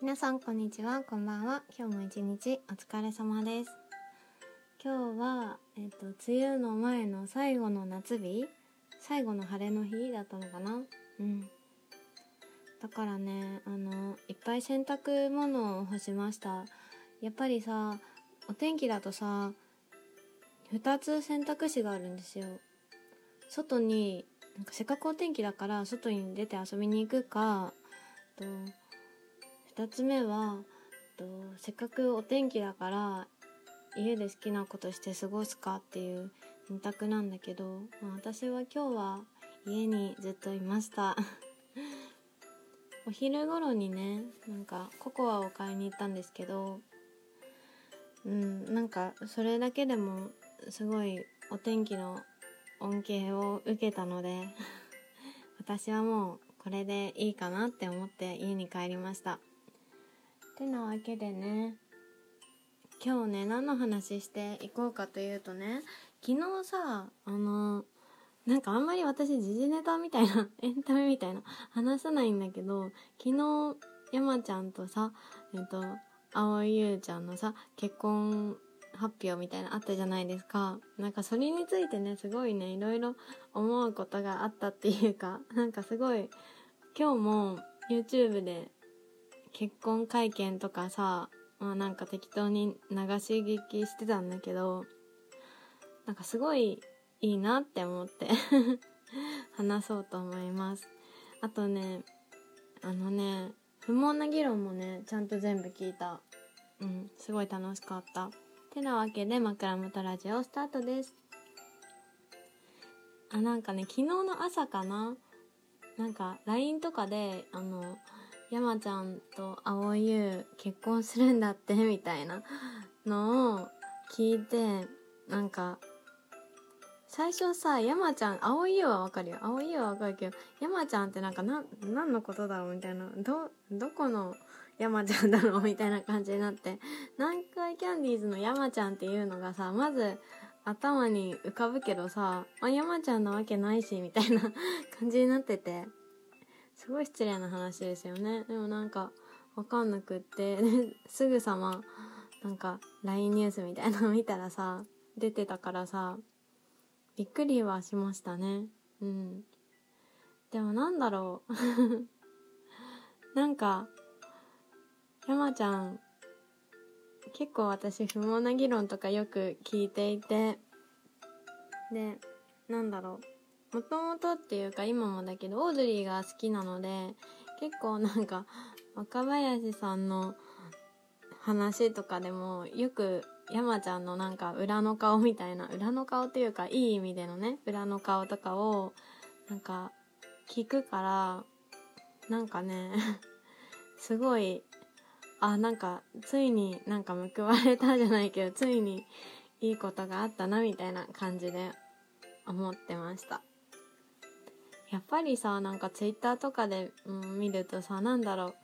皆さんこんにちはこんばんは。今日も一日お疲れ様です。今日はえっ、と梅雨の前の最後の夏日。最後の晴れの日だったのかな。うん。だからねあのいっぱい洗濯物を干しました。やっぱりさお天気だとさ2つ選択肢があるんですよ。外になんかせっかくお天気だから外に出て遊びに行くかと2つ目はとせっかくお天気だから家で好きなことして過ごすかっていう2択なんだけど、まあ、私は今日は家にずっといました。お昼頃にねなんかココアを買いに行ったんですけどうんなんかそれだけでもすごいお天気の恩恵を受けたので 私はもうこれでいいかなって思って家に帰りました。てなわけでね。今日ね何の話していこうかというとね昨日さあのなんかあんまり私時事ネタみたいな エンタメみたいな話さないんだけど昨日山ちゃんとさえっと蒼井優ちゃんのさ結婚発表みたいなあったじゃないですか。なんかそれについてねすごいねいろいろ思うことがあったっていうかなんかすごい今日も YouTube で結婚会見とかさまあなんか適当に流し聞きしてたんだけどなんかすごいいいなって思って 話そうと思います。あとねあのね不毛な議論もねちゃんと全部聞いた。うんすごい楽しかった。てなわけで枕元ラジオスタートです。あなんかね昨日の朝かな？なんか LINE とかであの山ちゃんと蒼井優結婚するんだってみたいな。のを聞いてなんか最初さ山ちゃん蒼井優はわかるよ。蒼井優はわかるけど山ちゃんってなんかな何のことだろうみたいな。どどこの山ちゃんだろうみたいな感じになって。南海キャンディーズの山ちゃんっていうのがさまず頭に浮かぶけどさあ山ちゃんなわけないしみたいな感じになってて。すごい失礼な話ですよね。でもなんかわかんなくって すぐさまなんか LINE ニュースみたいなの見たらさ出てたからさびっくりはしましたね。うん。でもなんだろう。なんか山ちゃん結構私不毛な議論とかよく聞いていてでなんだろう。もともとっていうか今もだけどオードリーが好きなので結構なんか若林さんの話とかでもよく山ちゃんのなんか裏の顔みたいな裏の顔っていうかいい意味でのね裏の顔とかをなんか聞くからなんかね すごいあなんかついになんか報われたじゃないけどついにいいことがあったなみたいな感じで思ってました。やっぱりさなんかツイッターとかで、うん、見るとさなんだろう。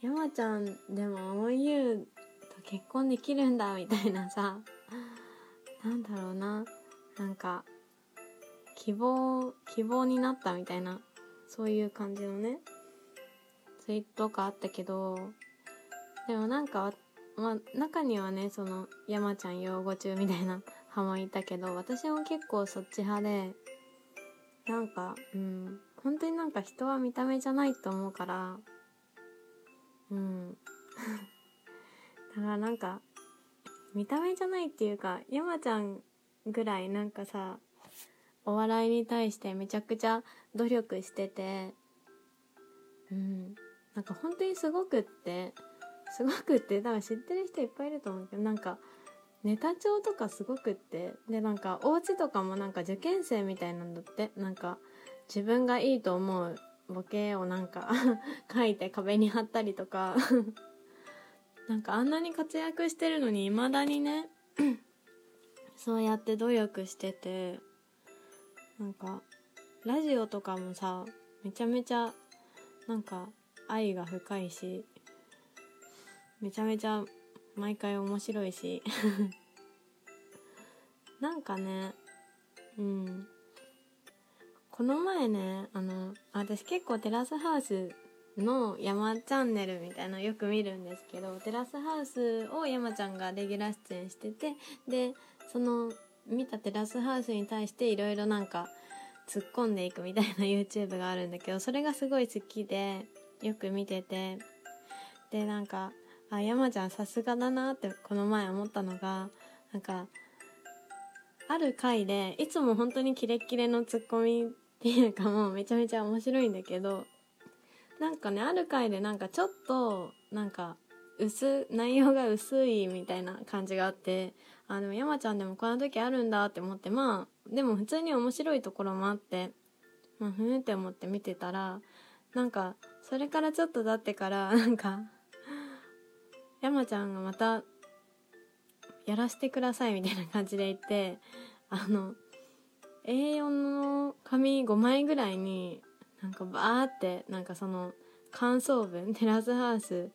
山ちゃんでも蒼井優と結婚できるんだみたいなさ なんだろうな。なんか希望希望になったみたいなそういう感じのねツイートがあったけどでもなんか、まあ、中にはねその山ちゃん擁護中みたいな派もいたけど私も結構そっち派でなんかうん。本当になんか人は見た目じゃないと思うからうん。だからなんか見た目じゃないっていうか山ちゃんぐらいなんかさお笑いに対してめちゃくちゃ努力しててうん。なんか本当にすごくってすごくって多分知ってる人いっぱいいると思うけどなんかネタ帳とかすごくってでなんかお家とかもなんか受験生みたいなんだって。なんか自分がいいと思うボケをなんか 書いて壁に貼ったりとか。なんかあんなに活躍してるのに未だにね そうやって努力しててなんかラジオとかもさめちゃめちゃなんか愛が深いしめちゃめちゃ毎回面白いし。なんかねうん。この前ねあの私結構テラスハウスの山チャンネルみたいなのよく見るんですけどテラスハウスを山ちゃんがレギュラー出演しててでその見たテラスハウスに対していろいろなんか突っ込んでいくみたいな YouTube があるんだけどそれがすごい好きでよく見てて。でなんかあ山ちゃんさすがだなってこの前思ったのがなんかある回でいつも本当にキレッキレのツッコミっていうかもうめちゃめちゃ面白いんだけどなんかねある回でなんかちょっとなんか薄内容が薄いみたいな感じがあってあでも山ちゃんでもこんな時あるんだって思ってまあでも普通に面白いところもあってまあふんって思って見てたらなんかそれからちょっと経ってからなんか山ちゃんがまたやらせてくださいみたいな感じで言ってあの A4 の紙5枚ぐらいになんかバーってなんかその感想文テラスハウス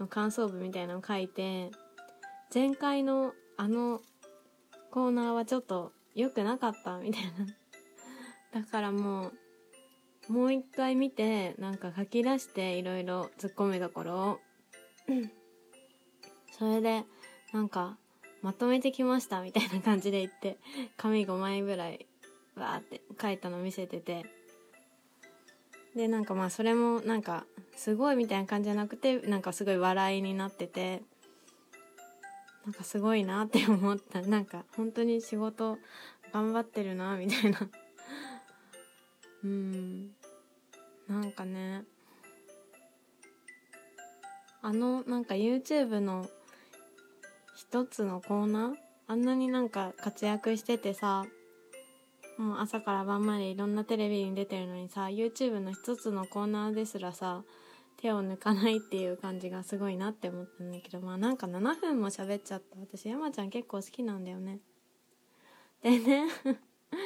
の感想文みたいなのを書いて前回のあのコーナーはちょっと良くなかったみたいな。だからもうもう一回見てなんか書き出していろいろ突っ込むところを。それでなんかまとめてきましたみたいな感じで言って紙5枚ぐらいわーって書いたの見せてて。でなんかまあそれもなんかすごいみたいな感じじゃなくてなんかすごい笑いになっててなんかすごいなって思った。なんか本当に仕事頑張ってるなみたいな。うん。なんかね。あのなんか YouTube の一つのコーナー？あんなになんか活躍しててさもう朝から晩までいろんなテレビに出てるのにさ YouTube の一つのコーナーですらさ手を抜かないっていう感じがすごいなって思ったんだけどまあなんか7分も喋っちゃった。私山ちゃん結構好きなんだよね。でね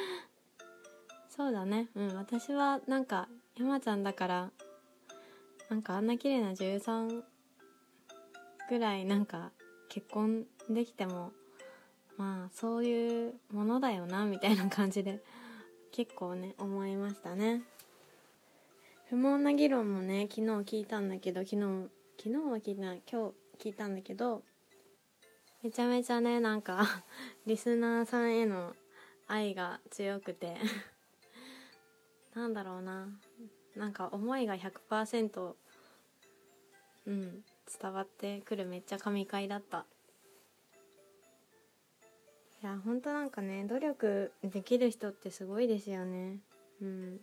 そうだね。うん私はなんか山ちゃんだからなんかあんな綺麗な女優さんぐらいなんか結婚できてもまあそういうものだよなみたいな感じで結構ね思いましたね。不毛な議論もね昨日聞いたんだけど昨日昨日は聞いてない今日聞いたんだけどめちゃめちゃねなんか リスナーさんへの愛が強くて なんだろうな。なんか思いが100%うん。伝わってくるめっちゃ神回だった。いやほんとなんかね努力できる人ってすごいですよね。うん。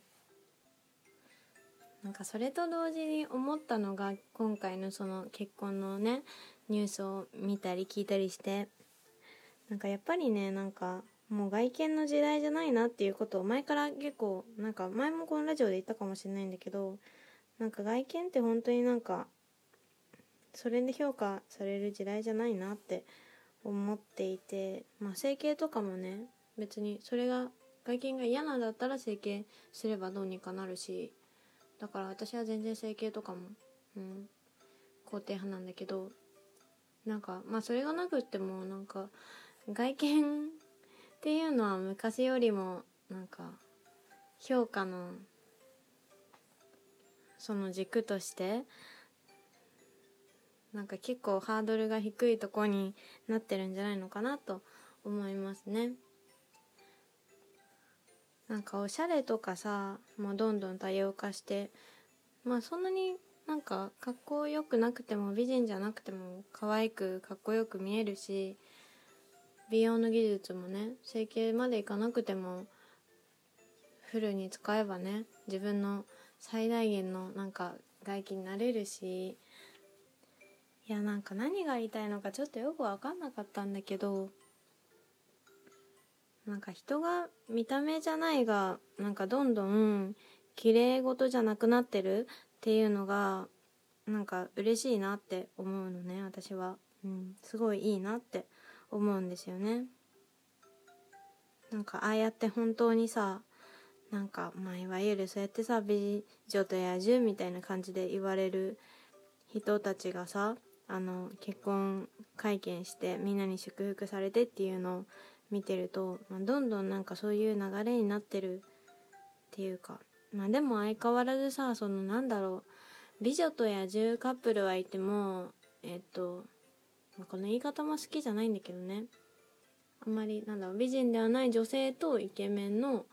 なんかそれと同時に思ったのが今回のその結婚のねニュースを見たり聞いたりしてなんかやっぱりねなんかもう外見の時代じゃないなっていうことを前から結構なんか前もこのラジオで言ったかもしれないんだけどなんか外見って本当になんかそれで評価される時代じゃないなって思っていてまあ整形とかもね別にそれが外見が嫌なんだったら整形すればどうにかなるしだから私は全然整形とかも、うん、肯定派なんだけどなんかまあそれがなくってもなんか外見っていうのは昔よりもなんか評価のその軸としてなんか結構ハードルが低いとこになってるんじゃないのかなと思いますね。なんかおしゃれとかさもうどんどん多様化してまあそんなになんかかっこよくなくても美人じゃなくても可愛くかっこよく見えるし美容の技術もね整形までいかなくてもフルに使えばね自分の最大限のなんか外気になれるしいやなんか何が言いたいのかちょっとよく分かんなかったんだけどなんか人が見た目じゃないがなんかどんどん綺麗事じゃなくなってるっていうのがなんか嬉しいなって思うのね私は、うん、すごいいいなって思うんですよね。なんかああやって本当にさなんかまあいわゆるそうやってさ美女と野獣みたいな感じで言われる人たちがさあの結婚会見してみんなに祝福されてっていうのを見てると、まあ、どんどんなんかそういう流れになってるっていうかまあでも相変わらずさそのなんだろう美女と野獣カップルはいてもえっとまあこの言い方も好きじゃないんだけどね。あんまりなんだろう美人ではない女性とイケメンの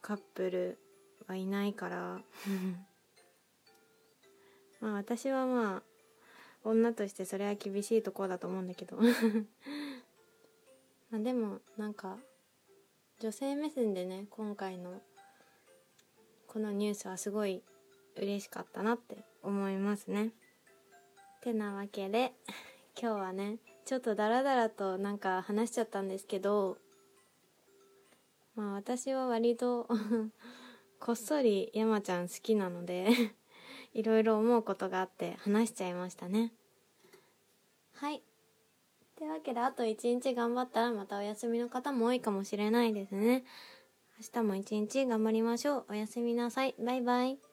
カップルはいないから。まあ私はまあ女としてそれは厳しいところだと思うんだけど までもなんか女性目線でね今回のこのニュースはすごい嬉しかったなって思いますね。てなわけで 今日はねちょっとダラダラとなんか話しちゃったんですけどまあ私は割と こっそり山ちゃん好きなのでいろいろ思うことがあって話しちゃいましたねはい。というわけであと一日頑張ったらまたお休みの方も多いかもしれないですね。明日も一日頑張りましょう。おやすみなさい。バイバイ。